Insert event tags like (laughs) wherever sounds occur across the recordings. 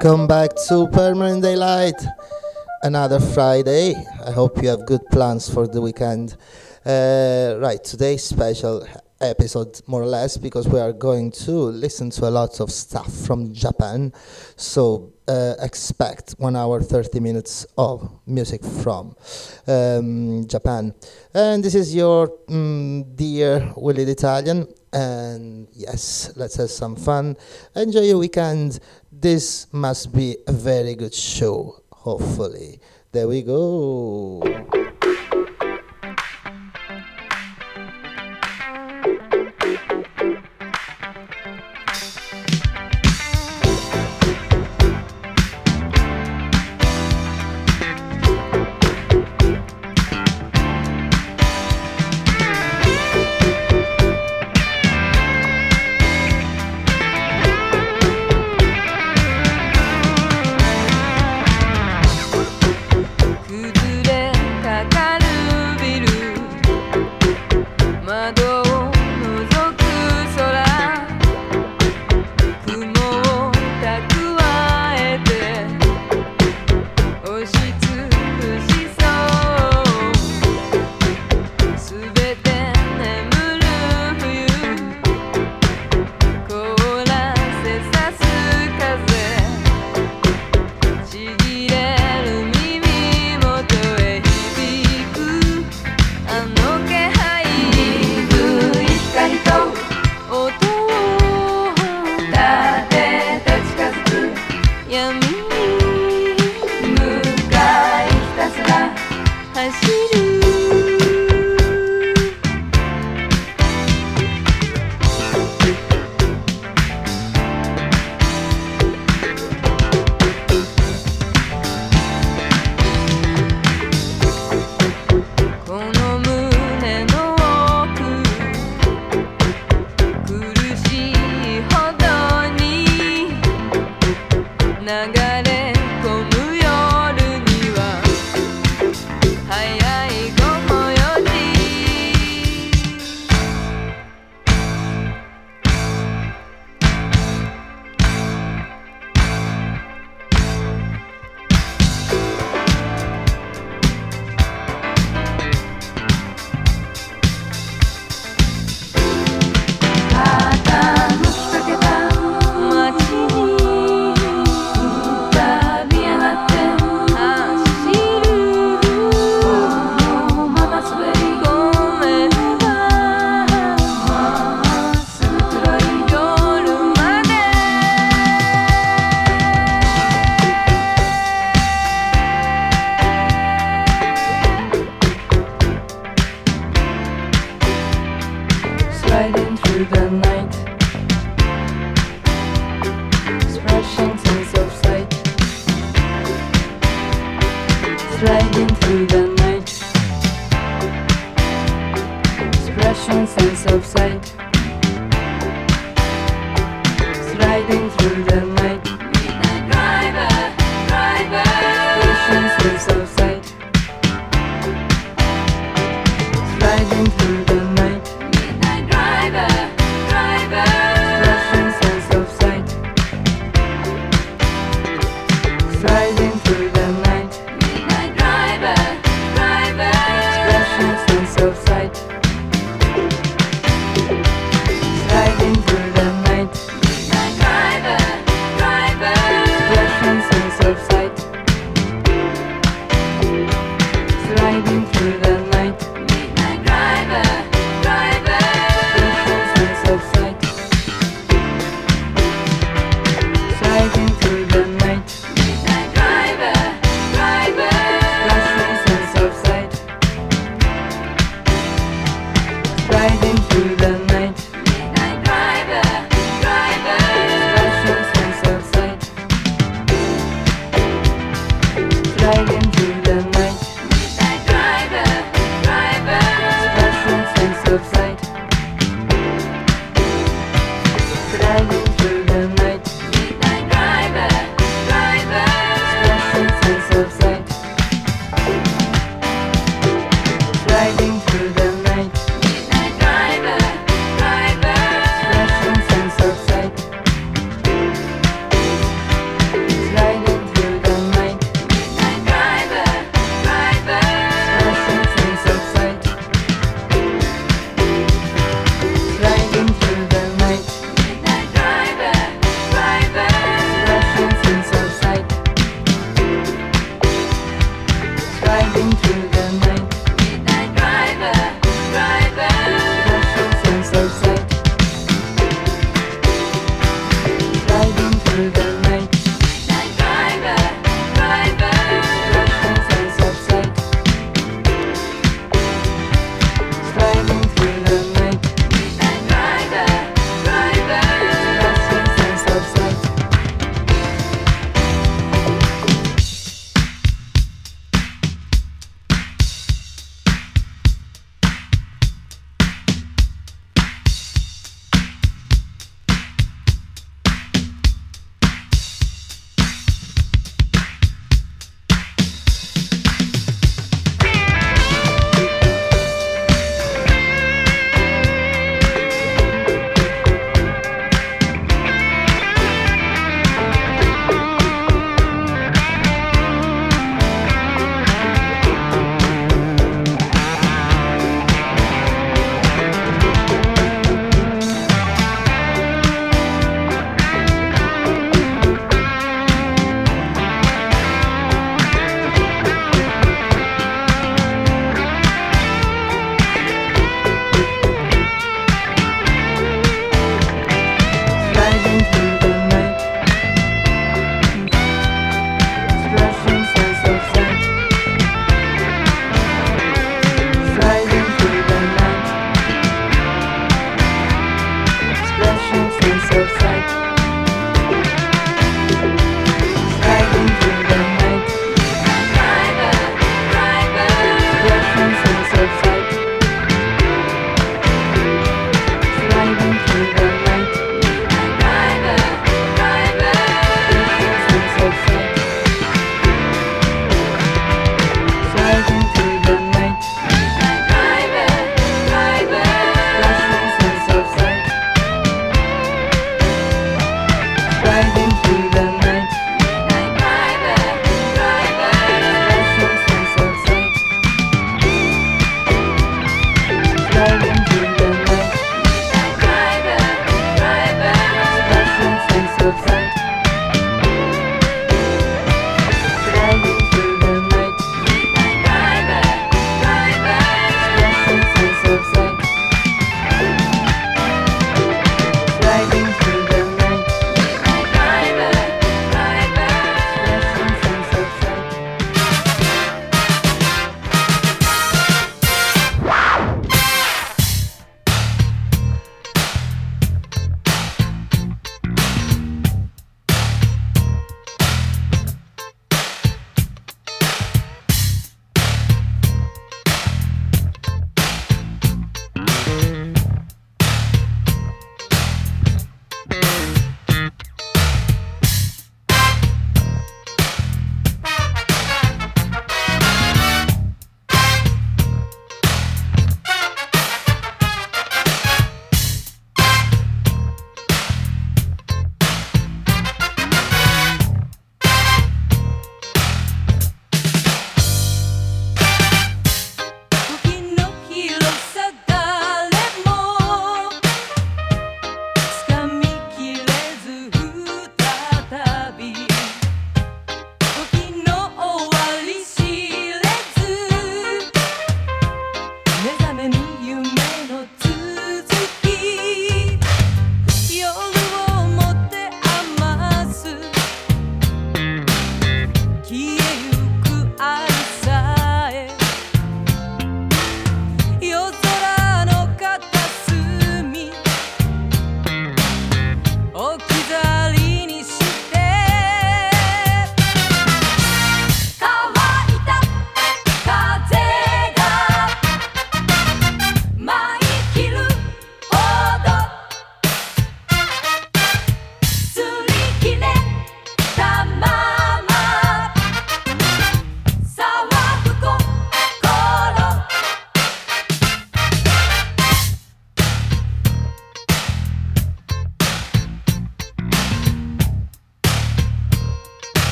Welcome back to Permanent Daylight. Another Friday. I hope you have good plans for the weekend. Uh, right, today's special episode, more or less, because we are going to listen to a lot of stuff from Japan. So uh, expect one hour, 30 minutes of music from um, Japan. And this is your um, dear Willie Italian and yes, let's have some fun. Enjoy your weekend. This must be a very good show, hopefully. There we go.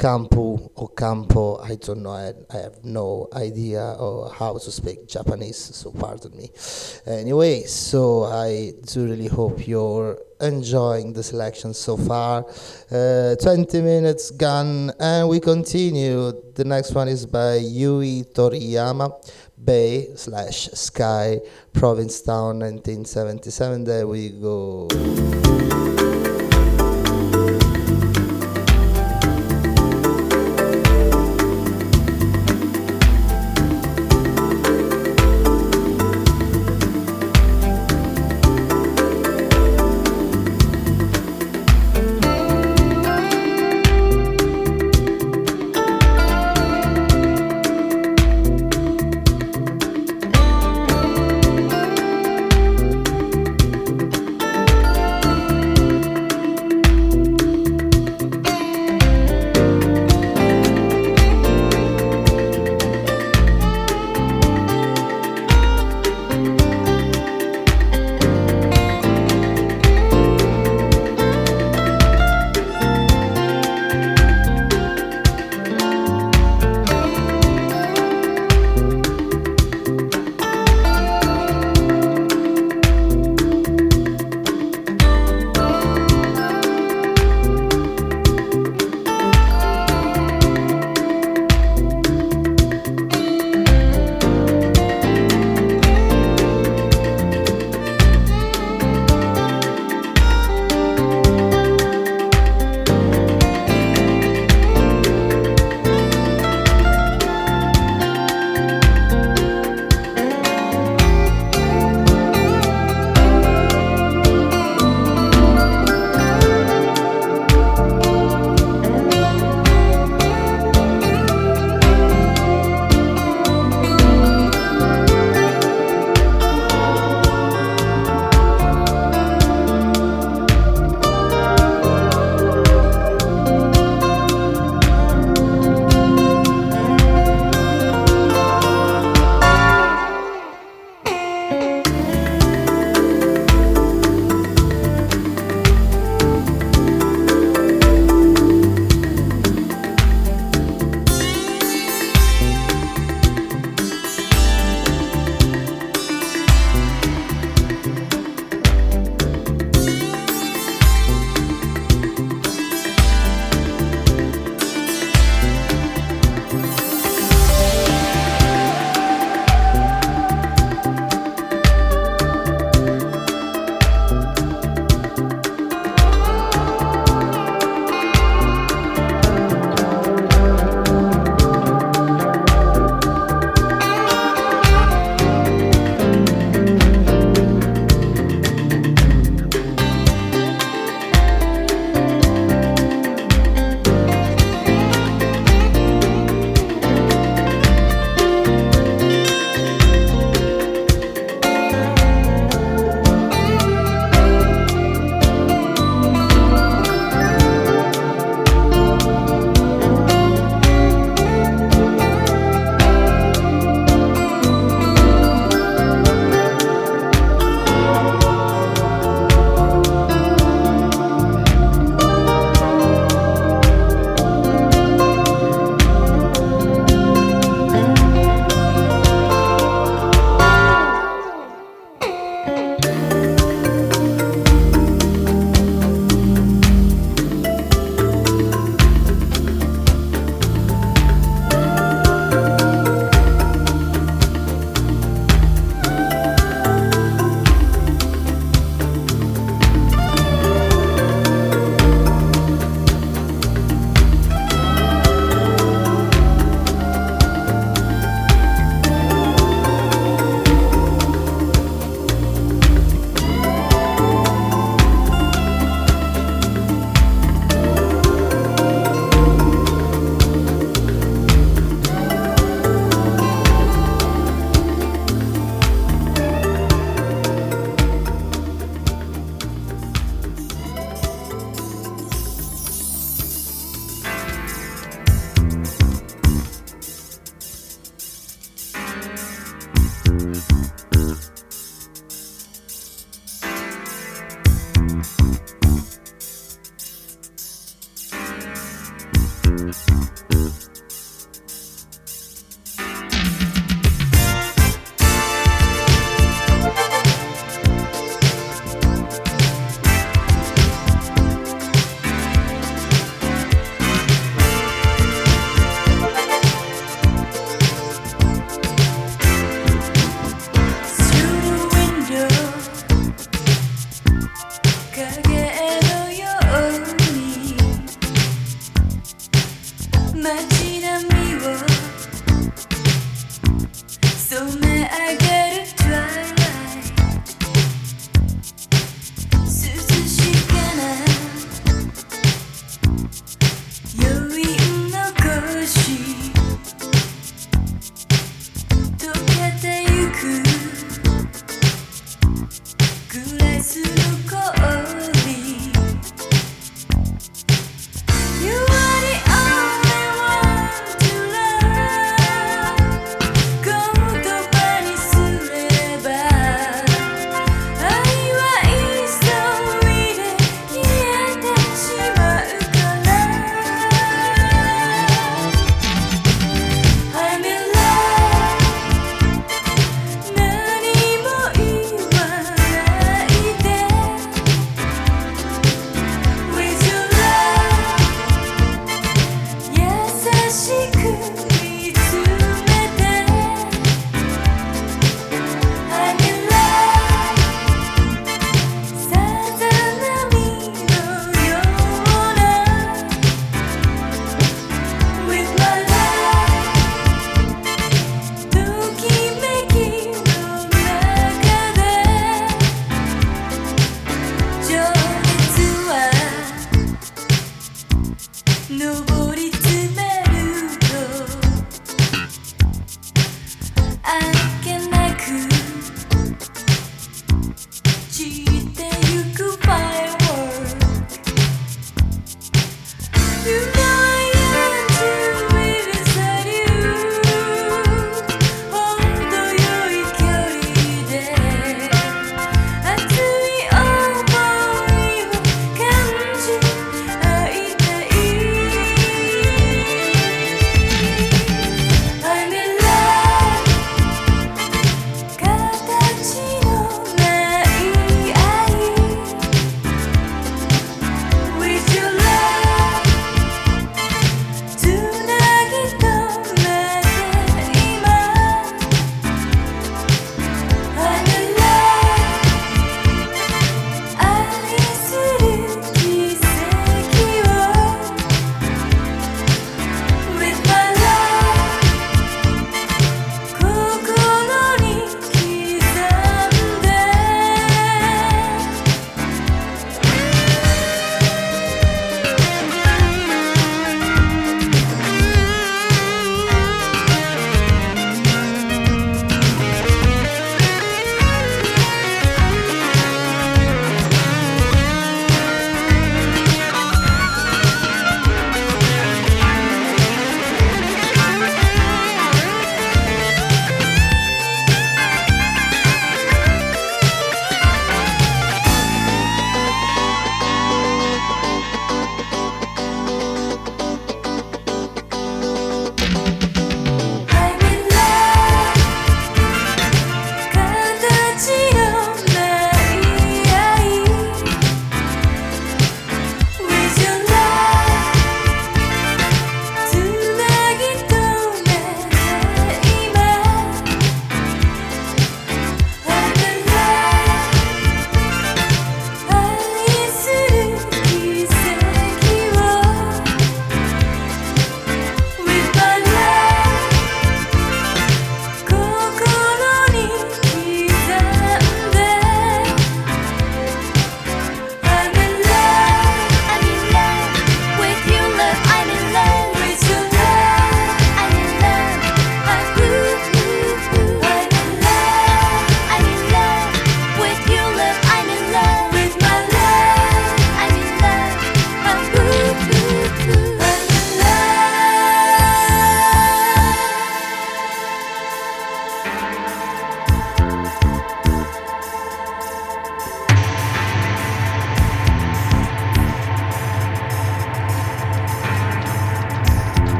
Kampu or Campo, I don't know, I, I have no idea or how to speak Japanese, so pardon me. Anyway, so I do really hope you're enjoying the selection so far. Uh, 20 minutes gone, and we continue. The next one is by Yui Toriyama, Bay slash Sky, Provincetown, 1977. There we go.「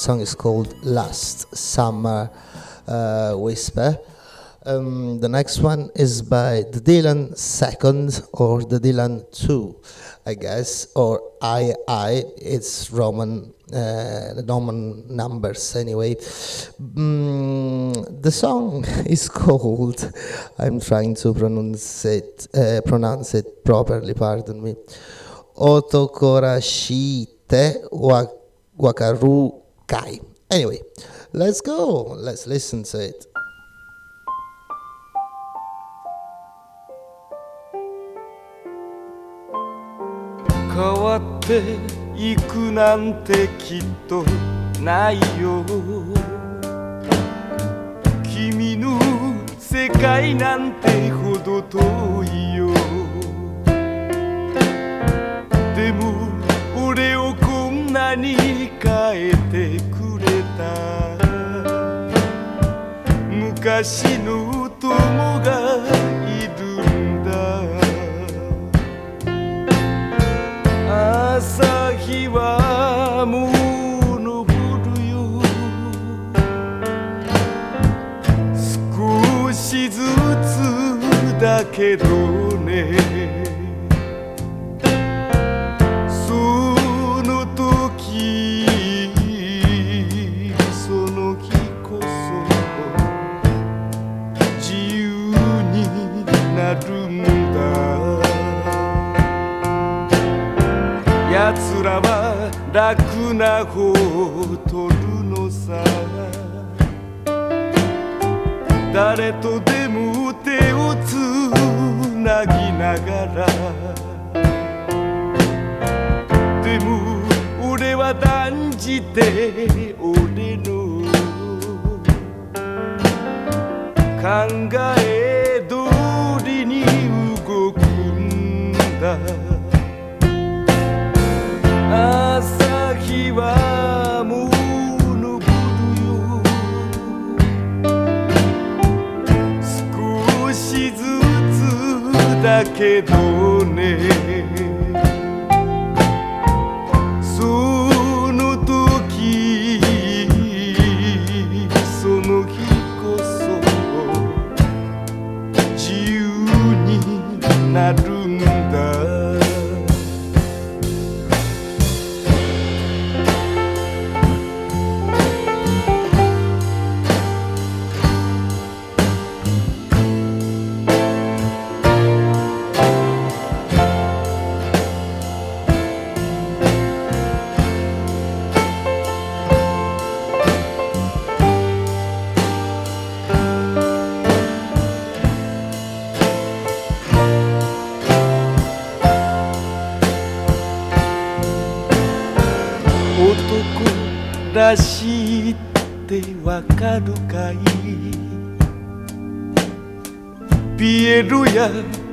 song is called Last Summer uh, Whisper. Um, the next one is by the Dylan Second or the Dylan Two, I guess, or I I. It's Roman, uh, Roman numbers anyway. Mm, the song (laughs) is called. I'm trying to pronounce it, uh, pronounce it properly. Pardon me. Otokorashite wa- Wakaru Kai. Anyway, let's go. Let's listen to it. 変わっていくなんてきっとないよ君の世界なんてほど遠いよでも俺をこんなに変えてくれた。昔の友がいるんだ。朝日はもう昇るよ。少しずつだけど楽な方を取るのさ。誰とでも手をつなぎながら。でも俺は断じて俺の。考え通りに動くんだ。少しずつだけど。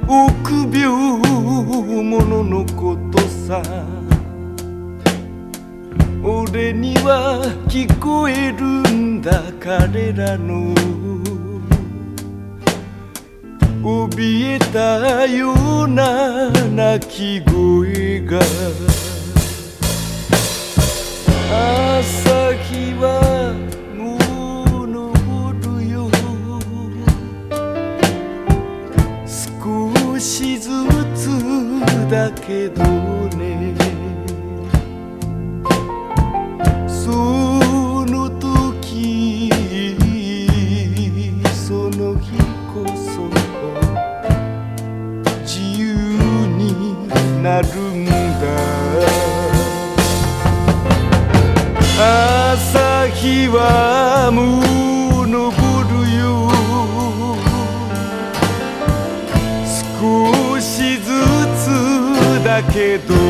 臆病者のことさ。俺には聞こえるんだ彼らの。怯えたような鳴き声が。朝日はけどね。その時その日こそ自由になるんだ。朝日はもつだ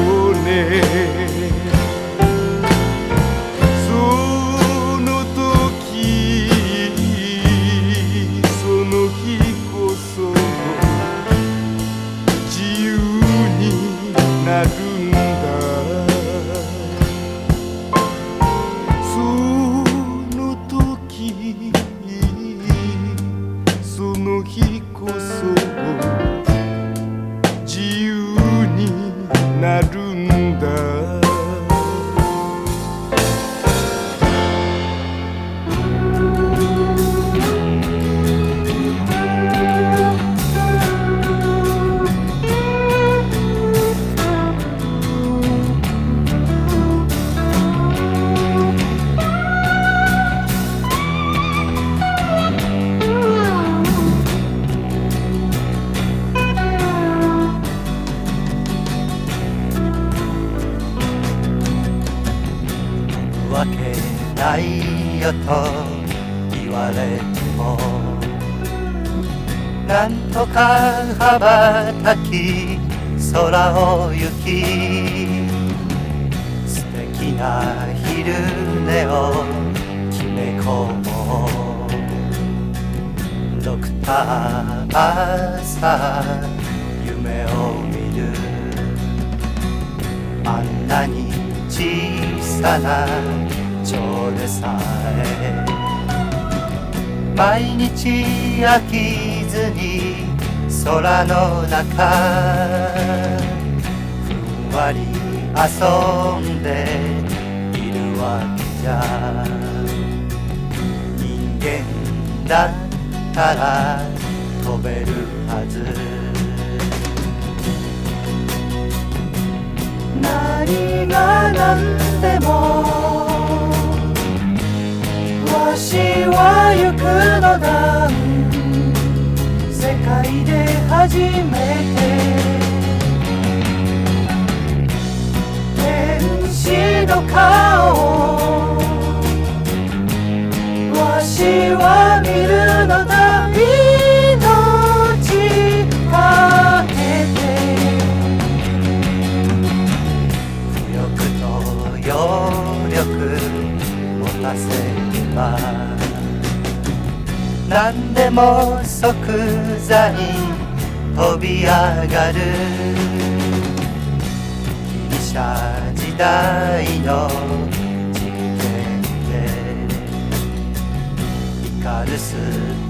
朝夢を見る。あんなに小さな蝶でさえ。毎日飽きずに空の中。ふんわり遊んで。いるわけじゃ。人間だったら。飛べるはず。何が何でもわしは行くのだ。世界で初めて手の顔わしは見るのだ。何でも即座に飛び上がる。ギリシャ時代の実験で。イカルス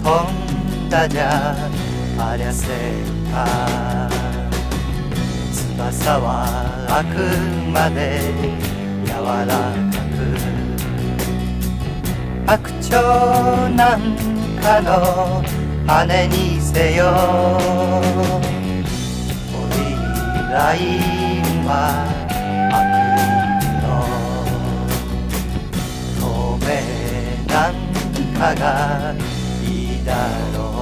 飛んだじゃありゃせか。翼はあくまで柔らかく白鳥なんかの羽にせよ。オリラインは悪の透明なんかがいいだろう。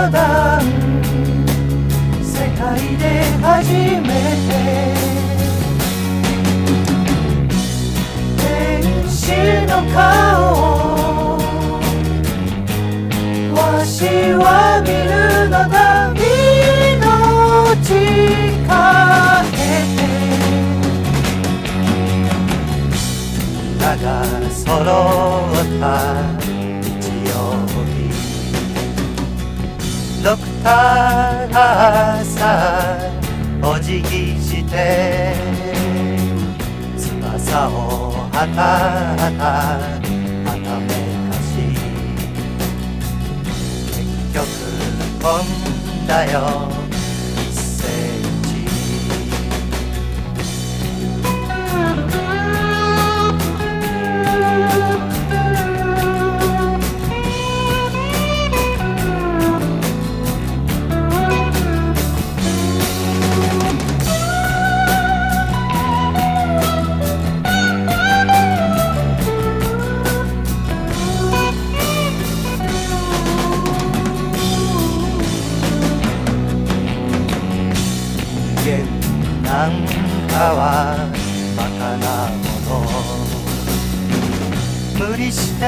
世界で初めて天使の顔わしは見るのだ命かけてみんなが揃ったお辞儀して翼をはたはたはためかし結局飛んだよ。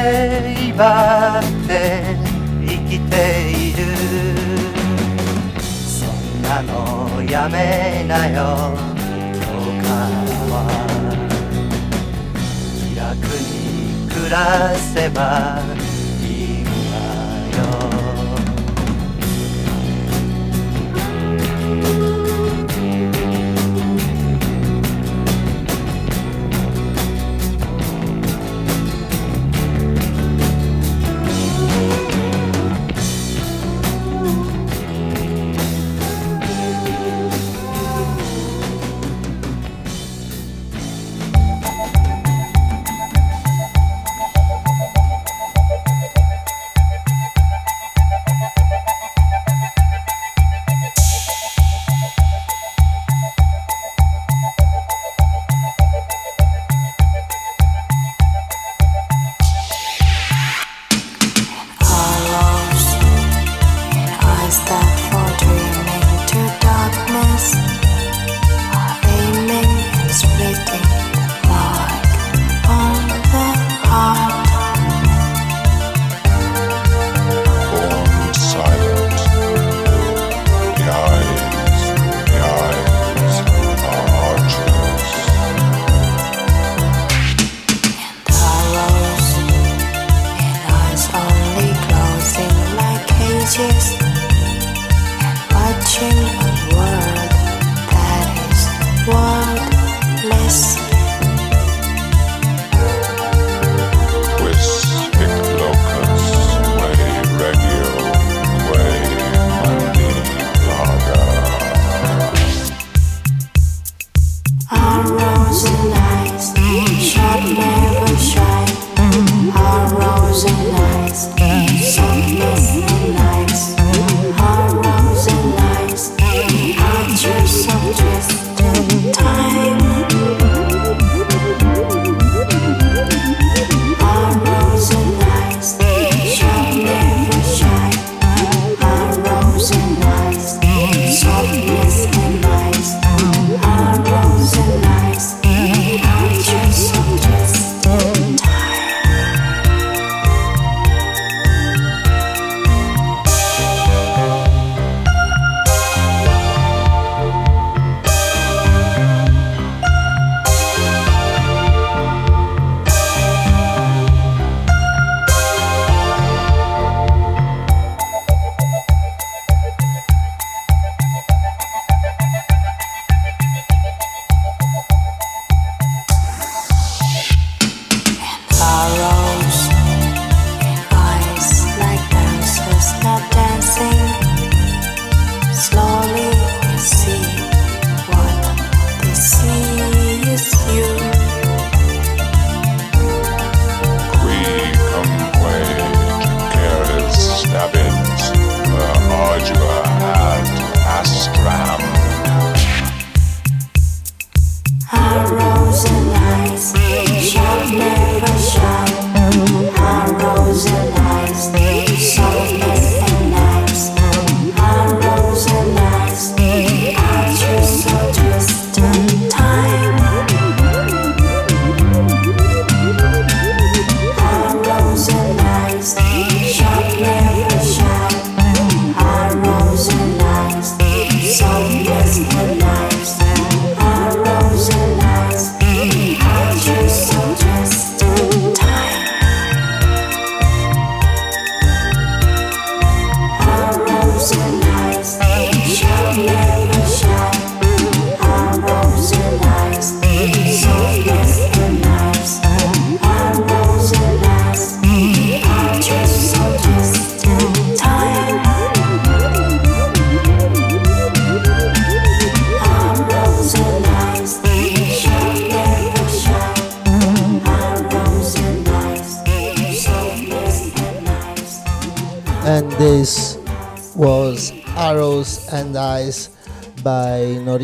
て威張って生きている。そんなのやめなよ。今日からは気楽に暮らせば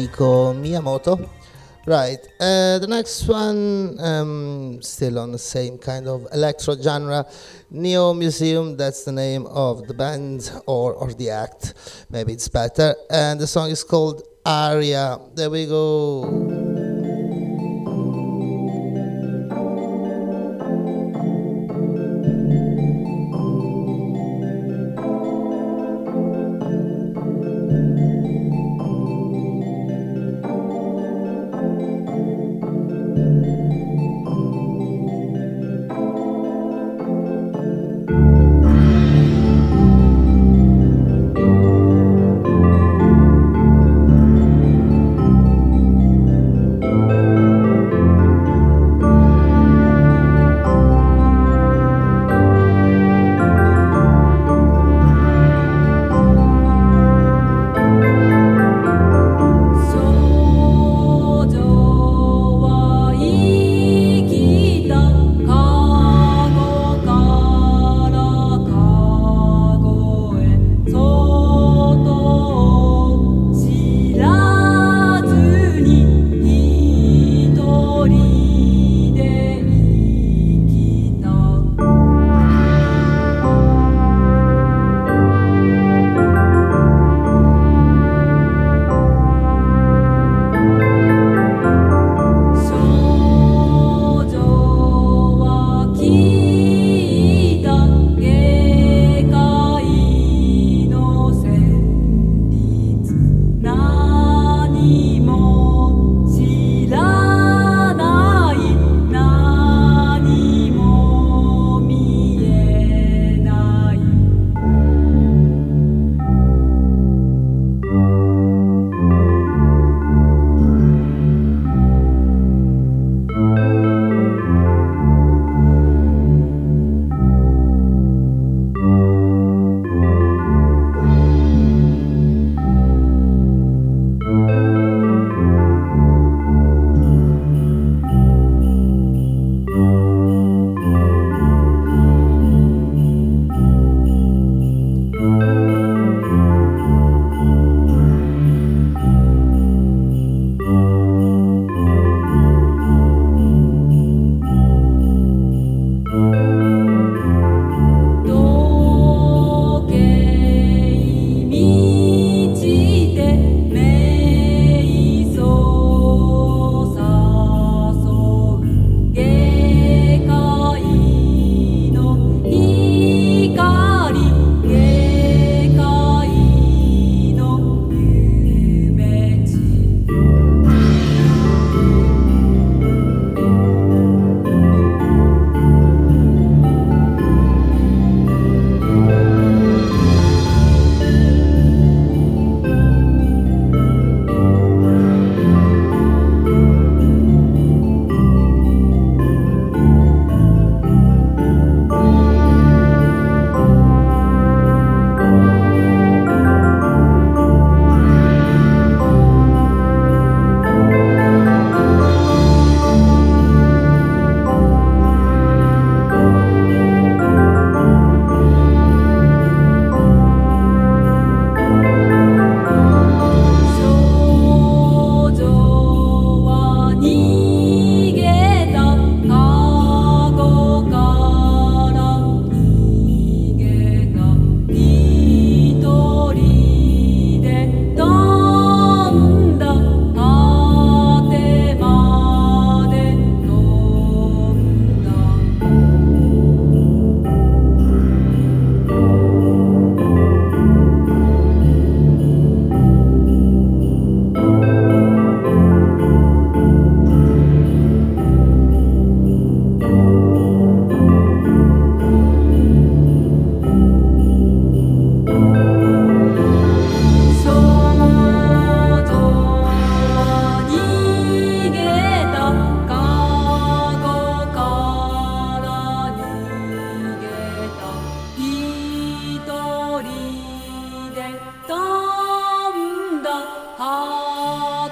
Miyamoto. Right, uh, the next one, um, still on the same kind of electro genre, Neo Museum, that's the name of the band or, or the act, maybe it's better. And the song is called Aria. There we go.「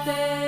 day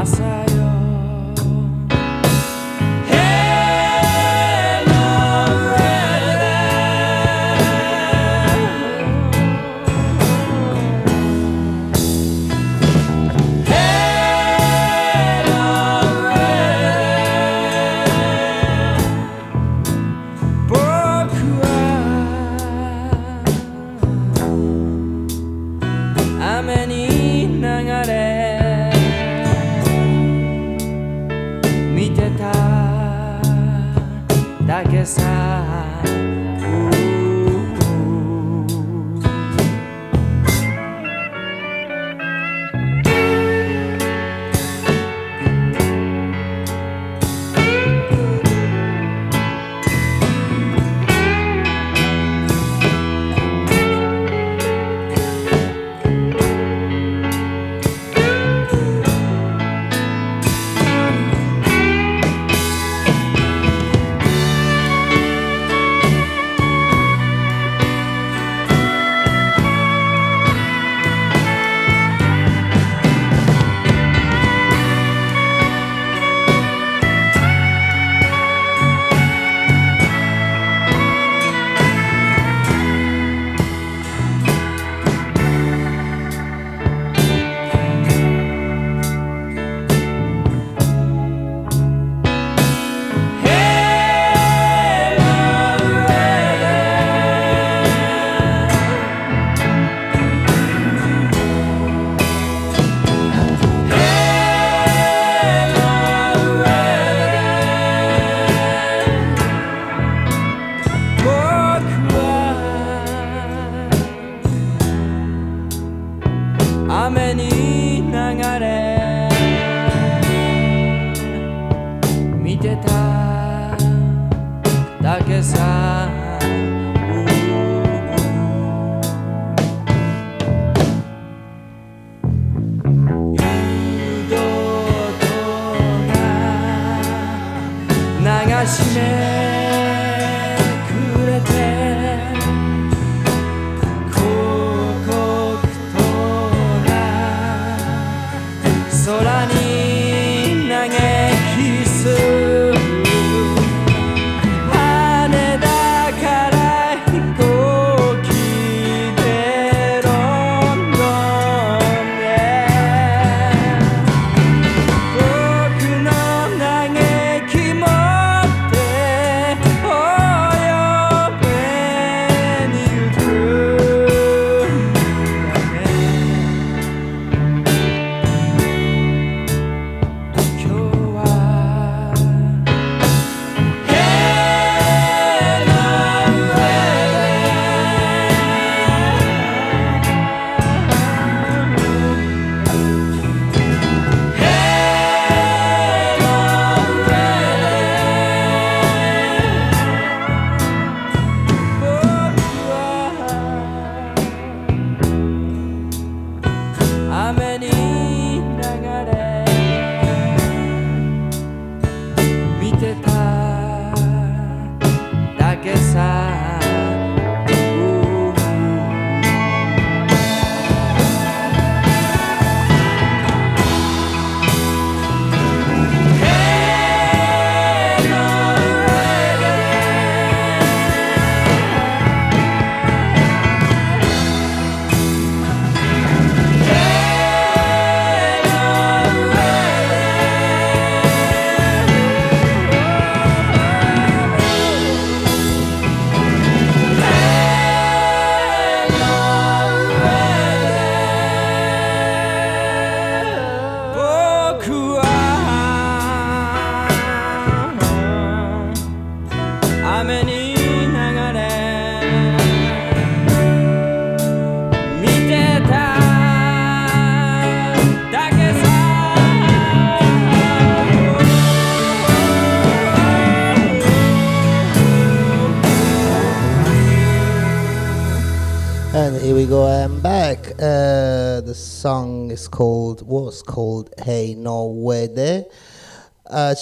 朝よ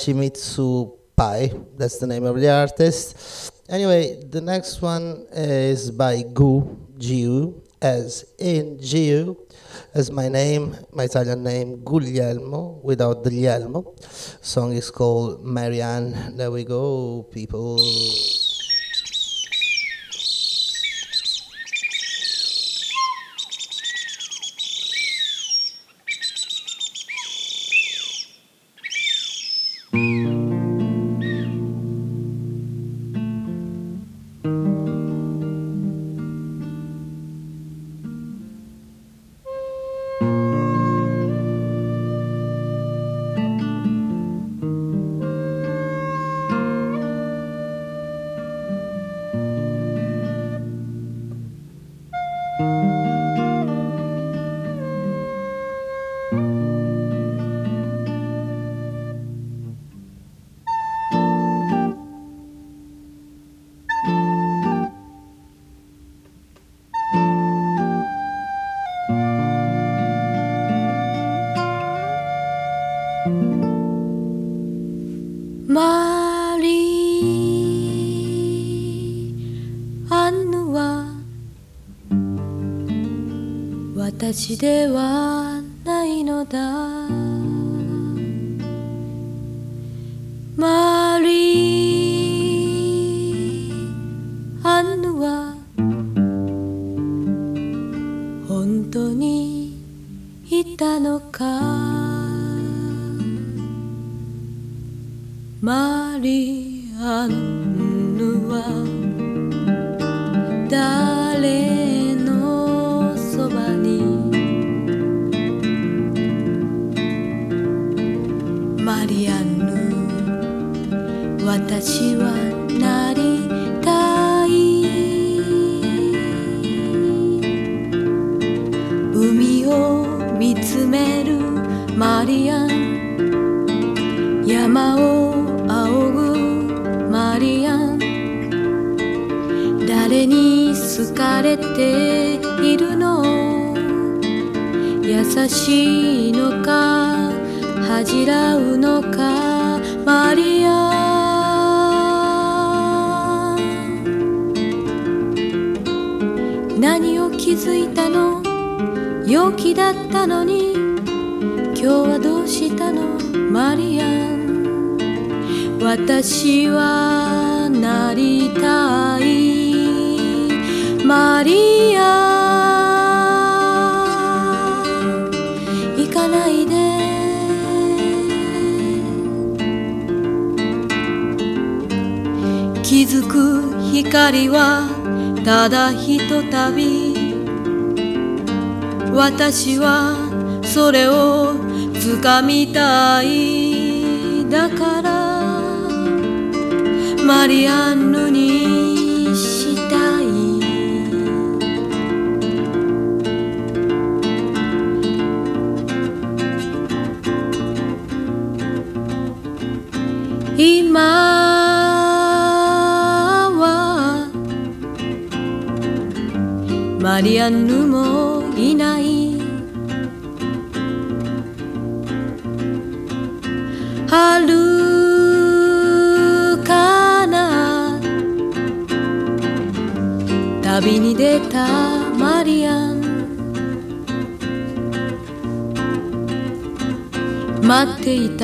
Chimitsu Pai. That's the name of the artist. Anyway, the next one is by Gu Giu, as in Giu, as my name, my Italian name Guglielmo, without the Guglielmo. Song is called Marianne. There we go, people. 私ではないのだ。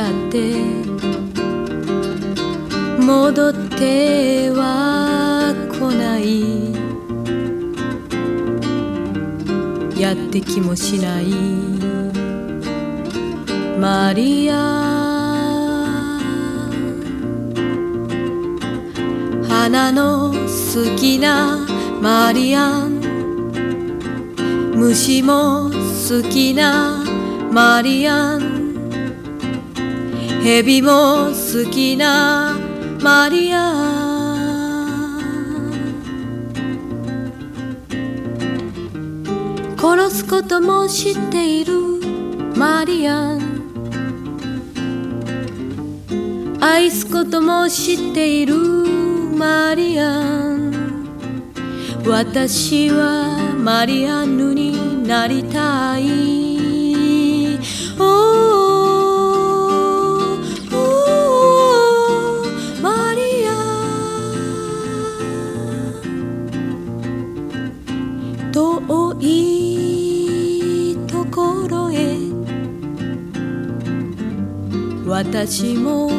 待っていたって戻っては来ない。やってきもしない。マリア。花の好きなマリアン。虫も好きなマリアン。蛇も好きなマリア。殺すことも知っているマリア。ン愛すことも知っているマリア。ン私はマリアンヌになりたい。私も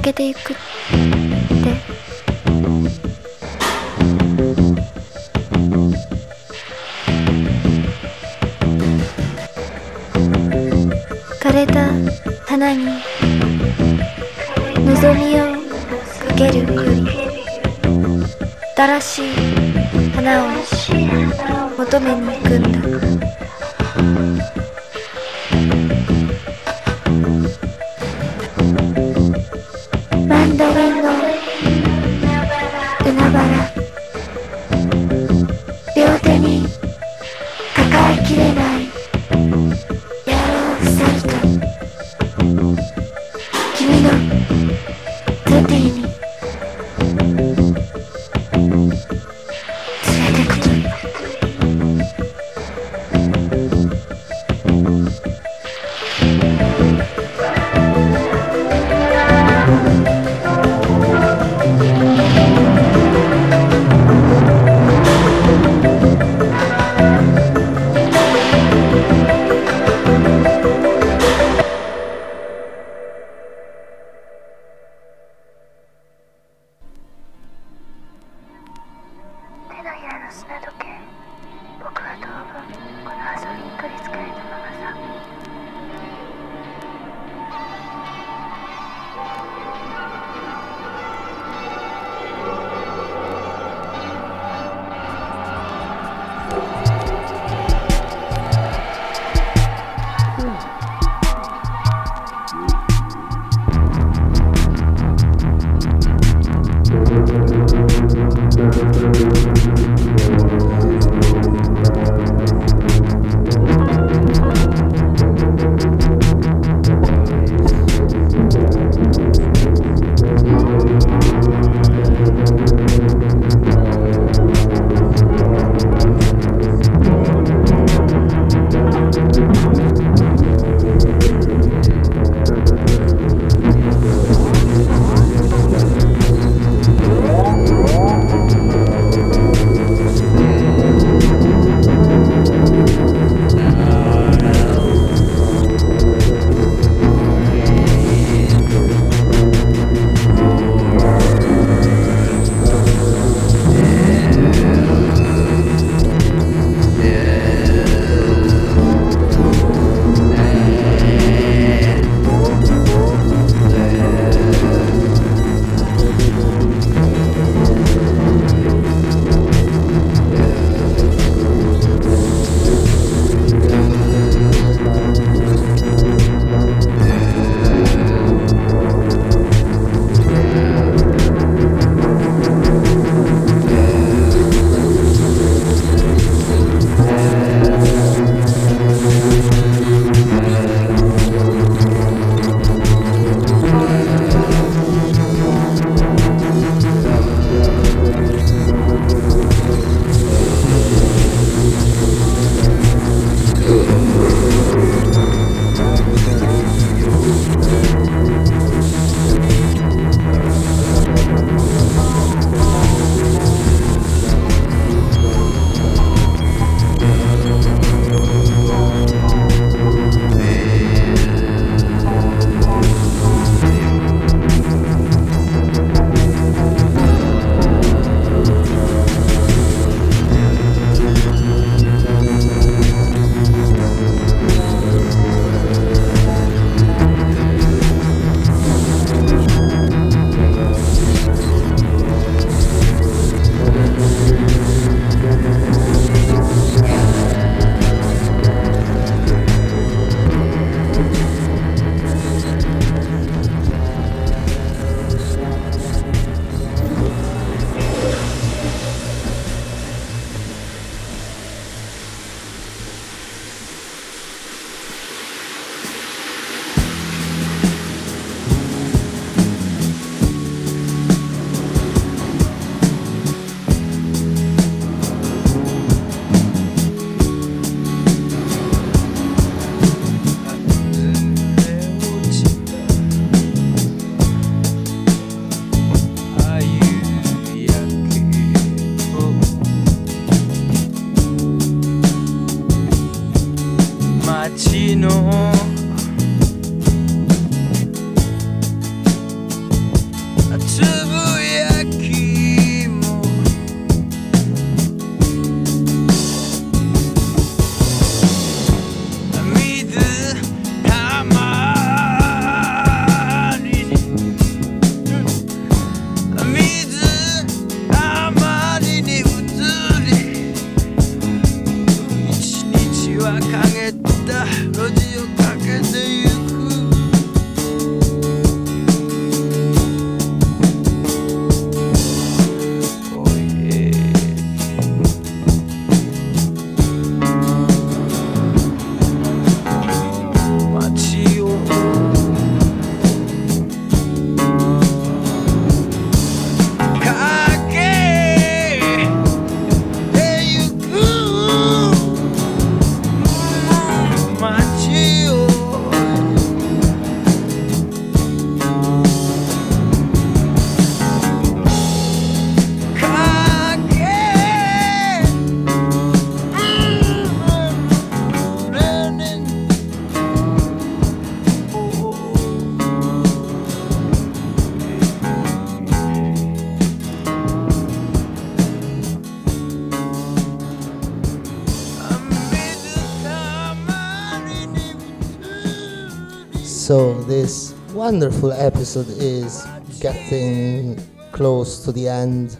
広ていく。って枯れた花に望みをかける。よ新しい花を求めに行くんだ。So this wonderful episode is getting close to the end,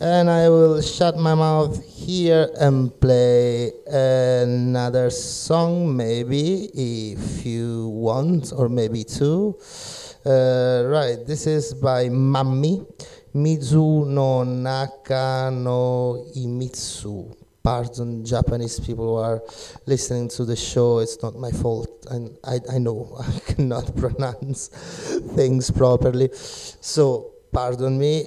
and I will shut my mouth here and play another song, maybe if you want, or maybe two. Uh, right, this is by Mammi Mizu no Naka no Imitsu pardon Japanese people who are listening to the show. It's not my fault, and I, I know (laughs) I cannot pronounce things properly. So pardon me.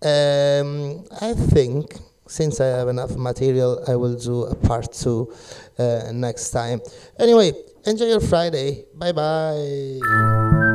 Um, I think since I have enough material, I will do a part two uh, next time. Anyway, enjoy your Friday. Bye bye.